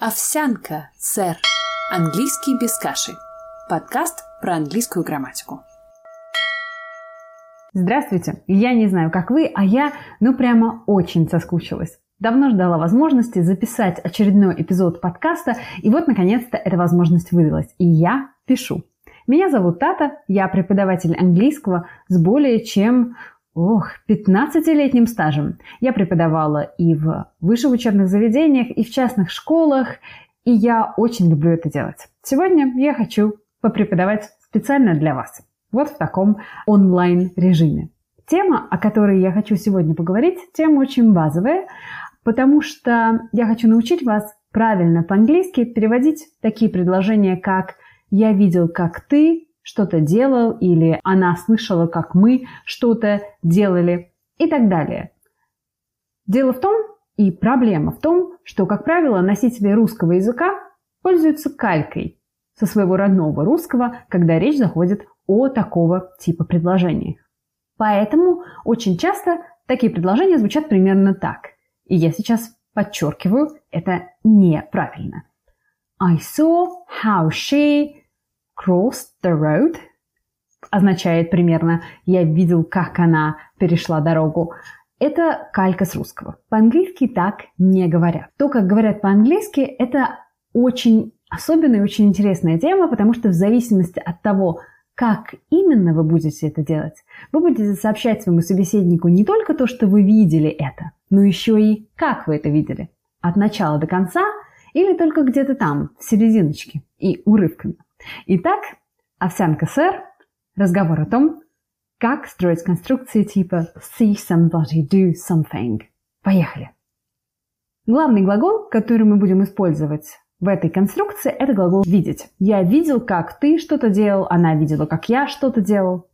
Овсянка, сэр. Английский без каши. Подкаст про английскую грамматику. Здравствуйте! Я не знаю, как вы, а я, ну прямо очень соскучилась. Давно ждала возможности записать очередной эпизод подкаста, и вот наконец-то эта возможность выдалась. И я пишу. Меня зовут Тата, я преподаватель английского с более чем Ох, 15-летним стажем. Я преподавала и в высших учебных заведениях, и в частных школах, и я очень люблю это делать. Сегодня я хочу попреподавать специально для вас. Вот в таком онлайн-режиме. Тема, о которой я хочу сегодня поговорить, тема очень базовая, потому что я хочу научить вас правильно по-английски переводить такие предложения, как «я видел, как ты», что-то делал, или она слышала, как мы что-то делали и так далее. Дело в том, и проблема в том, что, как правило, носители русского языка пользуются калькой со своего родного русского, когда речь заходит о такого типа предложениях. Поэтому очень часто такие предложения звучат примерно так. И я сейчас подчеркиваю, это неправильно. I saw how she crossed the road означает примерно «я видел, как она перешла дорогу». Это калька с русского. По-английски так не говорят. То, как говорят по-английски, это очень особенная и очень интересная тема, потому что в зависимости от того, как именно вы будете это делать, вы будете сообщать своему собеседнику не только то, что вы видели это, но еще и как вы это видели. От начала до конца или только где-то там, в серединочке и урывками. Итак, овсянка сэр, разговор о том, как строить конструкции типа see somebody do something. Поехали! Главный глагол, который мы будем использовать в этой конструкции, это глагол «видеть». Я видел, как ты что-то делал, она видела, как я что-то делал.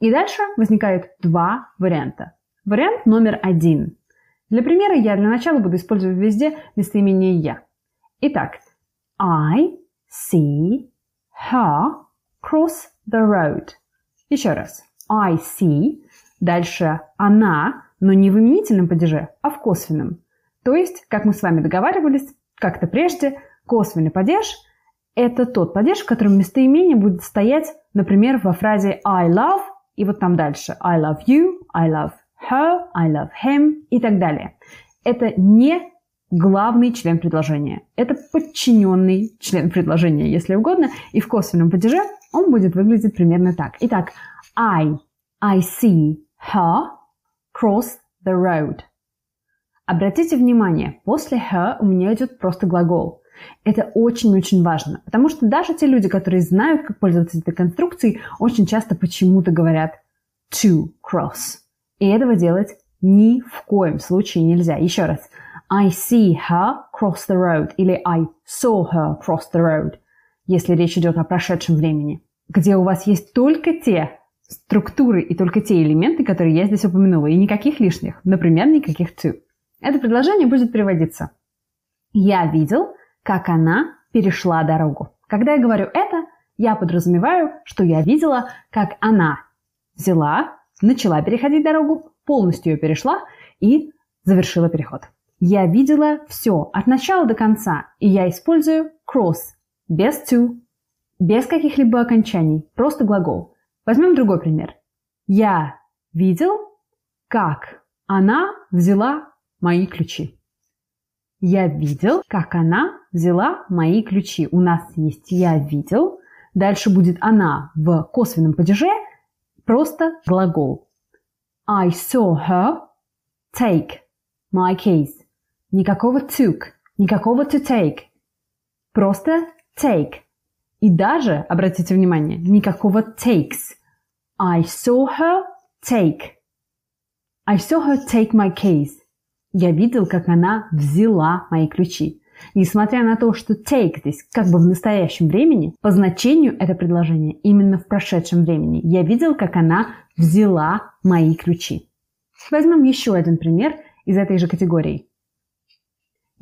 И дальше возникает два варианта. Вариант номер один. Для примера я для начала буду использовать везде местоимение «я». Итак, I see her cross the road. Еще раз. I see. Дальше она, но не в именительном падеже, а в косвенном. То есть, как мы с вами договаривались как-то прежде, косвенный падеж – это тот падеж, в котором местоимение будет стоять, например, во фразе I love, и вот там дальше I love you, I love her, I love him и так далее. Это не главный член предложения. Это подчиненный член предложения, если угодно, и в косвенном падеже он будет выглядеть примерно так. Итак, I, I see her cross the road. Обратите внимание, после her у меня идет просто глагол. Это очень-очень важно, потому что даже те люди, которые знают, как пользоваться этой конструкцией, очень часто почему-то говорят to cross. И этого делать ни в коем случае нельзя. Еще раз. I see her cross the road или I saw her cross the road, если речь идет о прошедшем времени, где у вас есть только те структуры и только те элементы, которые я здесь упомянула, и никаких лишних, например, никаких to. Это предложение будет переводиться. Я видел, как она перешла дорогу. Когда я говорю это, я подразумеваю, что я видела, как она взяла, начала переходить дорогу, полностью ее перешла и завершила переход. Я видела все от начала до конца, и я использую cross без to, без каких-либо окончаний, просто глагол. Возьмем другой пример. Я видел, как она взяла мои ключи. Я видел, как она взяла мои ключи. У нас есть я видел, дальше будет она в косвенном падеже, просто глагол. I saw her take my keys. Никакого took, никакого to take. Просто take. И даже, обратите внимание, никакого takes. I saw her take. I saw her take my keys. Я видел, как она взяла мои ключи. Несмотря на то, что take здесь как бы в настоящем времени, по значению это предложение именно в прошедшем времени. Я видел, как она взяла мои ключи. Возьмем еще один пример из этой же категории.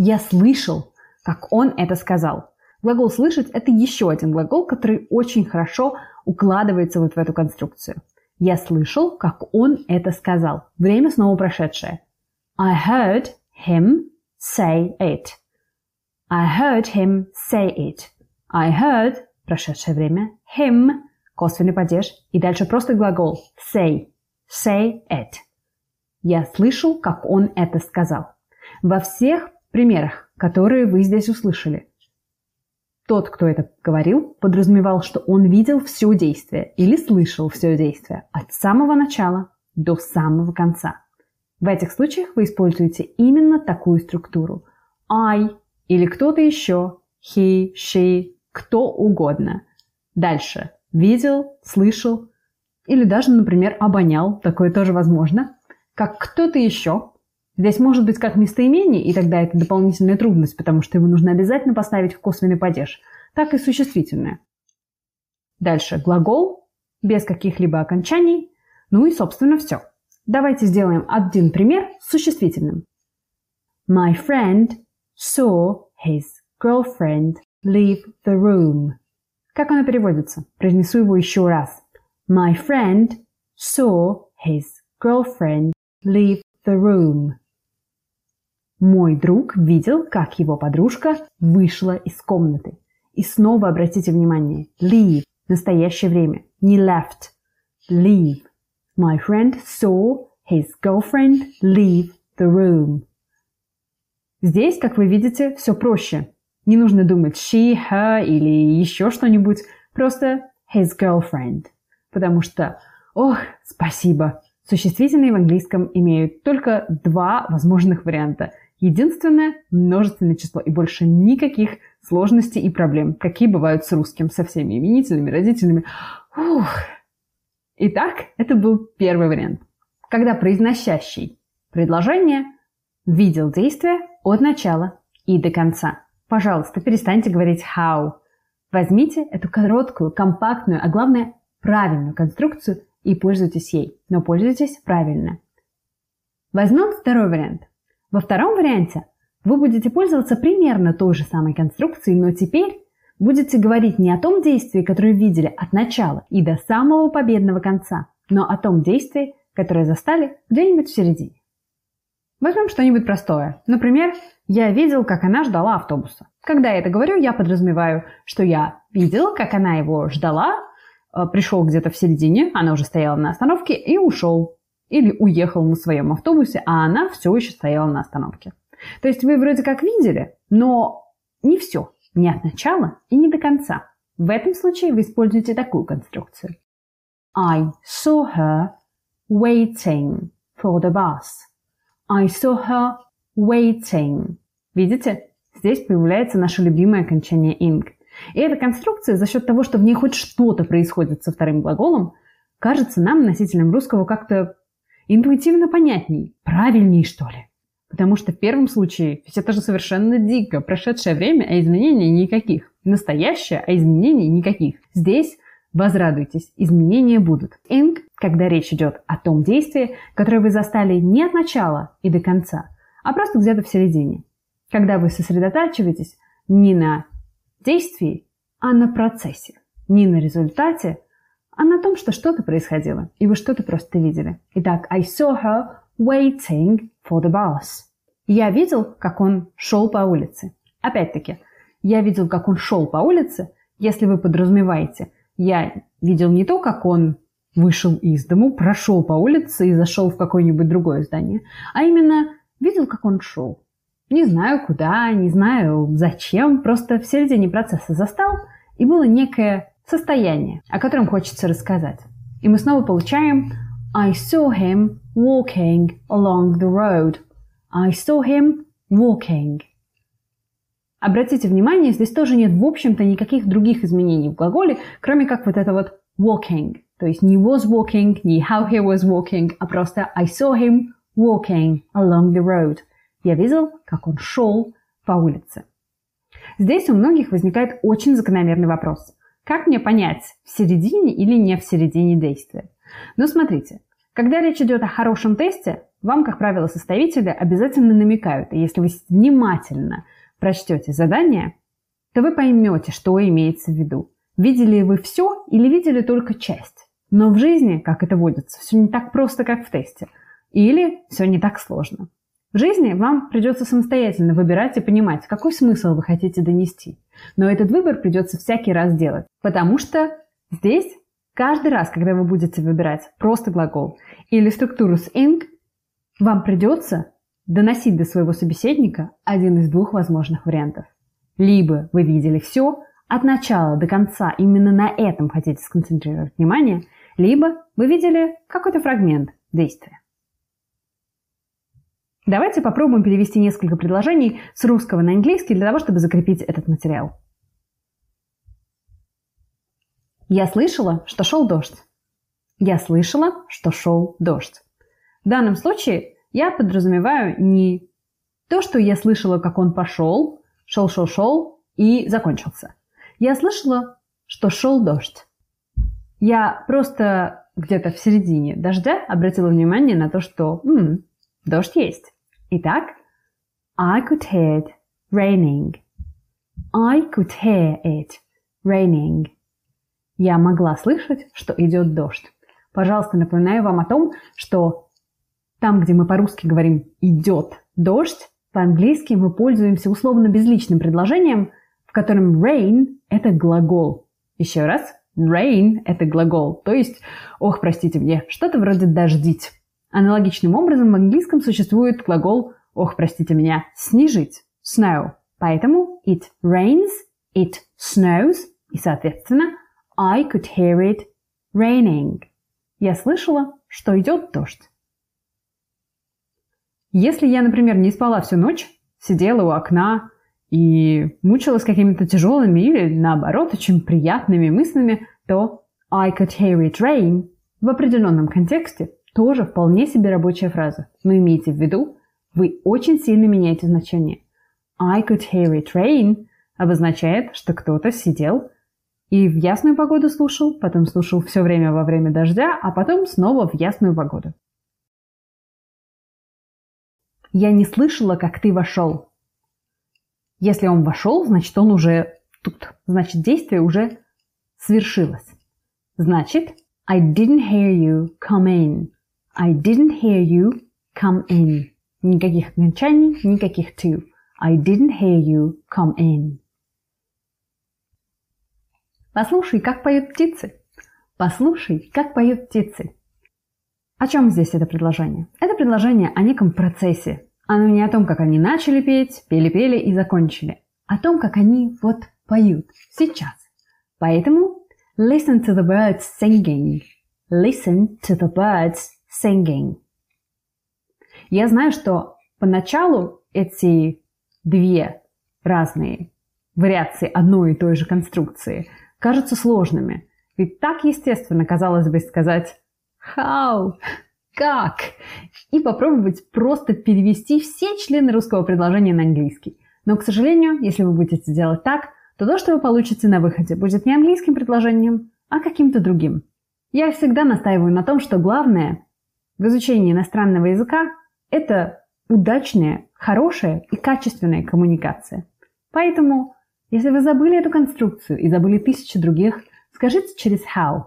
Я слышал, как он это сказал. Глагол «слышать» — это еще один глагол, который очень хорошо укладывается вот в эту конструкцию. Я слышал, как он это сказал. Время снова прошедшее. I heard him say it. I heard him say it. I heard – прошедшее время. Him – косвенный падеж. И дальше просто глагол say. Say it. Я слышал, как он это сказал. Во всех примерах, которые вы здесь услышали, тот, кто это говорил, подразумевал, что он видел все действие или слышал все действие от самого начала до самого конца. В этих случаях вы используете именно такую структуру. I или кто-то еще, he, she, кто угодно. Дальше. Видел, слышал или даже, например, обонял, такое тоже возможно. Как кто-то еще. Здесь может быть как местоимение, и тогда это дополнительная трудность, потому что его нужно обязательно поставить в косвенный падеж, так и существительное. Дальше глагол, без каких-либо окончаний, ну и, собственно, все. Давайте сделаем один пример с существительным. My friend saw his girlfriend leave the room. Как оно переводится? Произнесу его еще раз. My friend saw his girlfriend leave the room. Мой друг видел, как его подружка вышла из комнаты. И снова обратите внимание. Leave. Настоящее время. Не left. Leave. My friend saw his girlfriend leave the room. Здесь, как вы видите, все проще. Не нужно думать she, her или еще что-нибудь. Просто his girlfriend. Потому что, ох, спасибо, существительные в английском имеют только два возможных варианта. Единственное – множественное число и больше никаких сложностей и проблем, какие бывают с русским, со всеми именительными, родительными. Ух. Итак, это был первый вариант. Когда произносящий предложение видел действие от начала и до конца. Пожалуйста, перестаньте говорить how. Возьмите эту короткую, компактную, а главное правильную конструкцию и пользуйтесь ей. Но пользуйтесь правильно. Возьмем второй вариант. Во втором варианте вы будете пользоваться примерно той же самой конструкцией, но теперь будете говорить не о том действии, которое видели от начала и до самого победного конца, но о том действии, которое застали где-нибудь в середине. Возьмем что-нибудь простое. Например, я видел, как она ждала автобуса. Когда я это говорю, я подразумеваю, что я видел, как она его ждала, э, пришел где-то в середине, она уже стояла на остановке и ушел или уехал на своем автобусе, а она все еще стояла на остановке. То есть вы вроде как видели, но не все, не от начала и не до конца. В этом случае вы используете такую конструкцию. I saw her waiting for the bus. I saw her waiting. Видите? Здесь появляется наше любимое окончание ing. И эта конструкция за счет того, что в ней хоть что-то происходит со вторым глаголом, кажется нам, носителям русского, как-то интуитивно понятней, правильней, что ли. Потому что в первом случае ведь это же совершенно дико. Прошедшее время, а изменений никаких. Настоящее, а изменений никаких. Здесь возрадуйтесь, изменения будут. Ing, когда речь идет о том действии, которое вы застали не от начала и до конца, а просто где-то в середине. Когда вы сосредотачиваетесь не на действии, а на процессе. Не на результате, а на том, что что-то происходило, и вы что-то просто видели. Итак, I saw her waiting for the bus. Я видел, как он шел по улице. Опять-таки, я видел, как он шел по улице, если вы подразумеваете. Я видел не то, как он вышел из дому, прошел по улице и зашел в какое-нибудь другое здание, а именно видел, как он шел. Не знаю куда, не знаю зачем, просто в середине процесса застал, и было некое состояние, о котором хочется рассказать. И мы снова получаем I saw him walking along the road. I saw him walking. Обратите внимание, здесь тоже нет, в общем-то, никаких других изменений в глаголе, кроме как вот это вот walking. То есть не was walking, не how he was walking, а просто I saw him walking along the road. Я видел, как он шел по улице. Здесь у многих возникает очень закономерный вопрос. Как мне понять, в середине или не в середине действия? Ну, смотрите, когда речь идет о хорошем тесте, вам, как правило, составители обязательно намекают, и если вы внимательно прочтете задание, то вы поймете, что имеется в виду. Видели вы все или видели только часть? Но в жизни, как это водится, все не так просто, как в тесте. Или все не так сложно. В жизни вам придется самостоятельно выбирать и понимать, какой смысл вы хотите донести. Но этот выбор придется всякий раз делать, потому что здесь каждый раз, когда вы будете выбирать просто глагол или структуру с ing, вам придется доносить до своего собеседника один из двух возможных вариантов. Либо вы видели все, от начала до конца именно на этом хотите сконцентрировать внимание, либо вы видели какой-то фрагмент действия. Давайте попробуем перевести несколько предложений с русского на английский для того, чтобы закрепить этот материал. Я слышала, что шел дождь. Я слышала, что шел дождь. В данном случае я подразумеваю не то, что я слышала, как он пошел, шел-шел-шел и закончился. Я слышала, что шел дождь. Я просто где-то в середине дождя обратила внимание на то, что м-м, дождь есть. Итак, I could hear it raining. I could hear it raining. Я могла слышать, что идет дождь. Пожалуйста, напоминаю вам о том, что там, где мы по-русски говорим «идет дождь», по-английски мы пользуемся условно-безличным предложением, в котором rain – это глагол. Еще раз, rain – это глагол, то есть, ох, простите мне, что-то вроде «дождить». Аналогичным образом в английском существует глагол, ох, простите меня, снижить, snow. Поэтому it rains, it snows, и, соответственно, I could hear it raining. Я слышала, что идет дождь. Если я, например, не спала всю ночь, сидела у окна и мучилась какими-то тяжелыми или, наоборот, очень приятными мыслями, то I could hear it rain в определенном контексте тоже вполне себе рабочая фраза. Но имейте в виду, вы очень сильно меняете значение. I could hear it rain обозначает, что кто-то сидел и в ясную погоду слушал, потом слушал все время во время дождя, а потом снова в ясную погоду. Я не слышала, как ты вошел. Если он вошел, значит он уже тут. Значит действие уже свершилось. Значит, I didn't hear you come in. I didn't hear you come in. Никаких окончаний, никаких to. I didn't hear you come in. Послушай, как поют птицы. Послушай, как поют птицы. О чем здесь это предложение? Это предложение о неком процессе. Оно не о том, как они начали петь, пели-пели и закончили. О том, как они вот поют сейчас. Поэтому listen to the birds singing. Listen to the birds singing. Я знаю, что поначалу эти две разные вариации одной и той же конструкции кажутся сложными. Ведь так естественно, казалось бы, сказать «how», «как» и попробовать просто перевести все члены русского предложения на английский. Но, к сожалению, если вы будете делать так, то то, что вы получите на выходе, будет не английским предложением, а каким-то другим. Я всегда настаиваю на том, что главное в изучении иностранного языка это удачная, хорошая и качественная коммуникация. Поэтому, если вы забыли эту конструкцию и забыли тысячи других, скажите через how.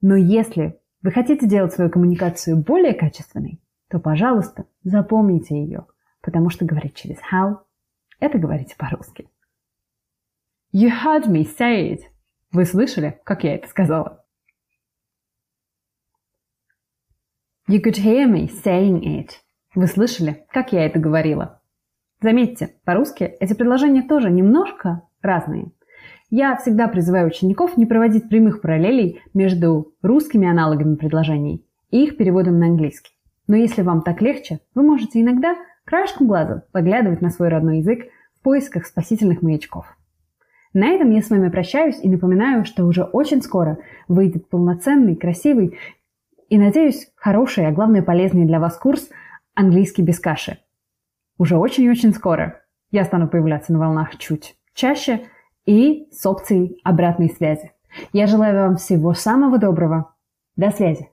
Но если вы хотите делать свою коммуникацию более качественной, то, пожалуйста, запомните ее, потому что говорить через how – это говорить по-русски. You heard me say it. Вы слышали, как я это сказала? You could hear me saying it. Вы слышали, как я это говорила? Заметьте, по-русски эти предложения тоже немножко разные. Я всегда призываю учеников не проводить прямых параллелей между русскими аналогами предложений и их переводом на английский. Но если вам так легче, вы можете иногда краешком глаза поглядывать на свой родной язык в поисках спасительных маячков. На этом я с вами прощаюсь и напоминаю, что уже очень скоро выйдет полноценный, красивый и, надеюсь, хороший, а главное полезный для вас курс – английский без каши. Уже очень-очень скоро я стану появляться на волнах чуть чаще и с опцией обратной связи. Я желаю вам всего самого доброго. До связи!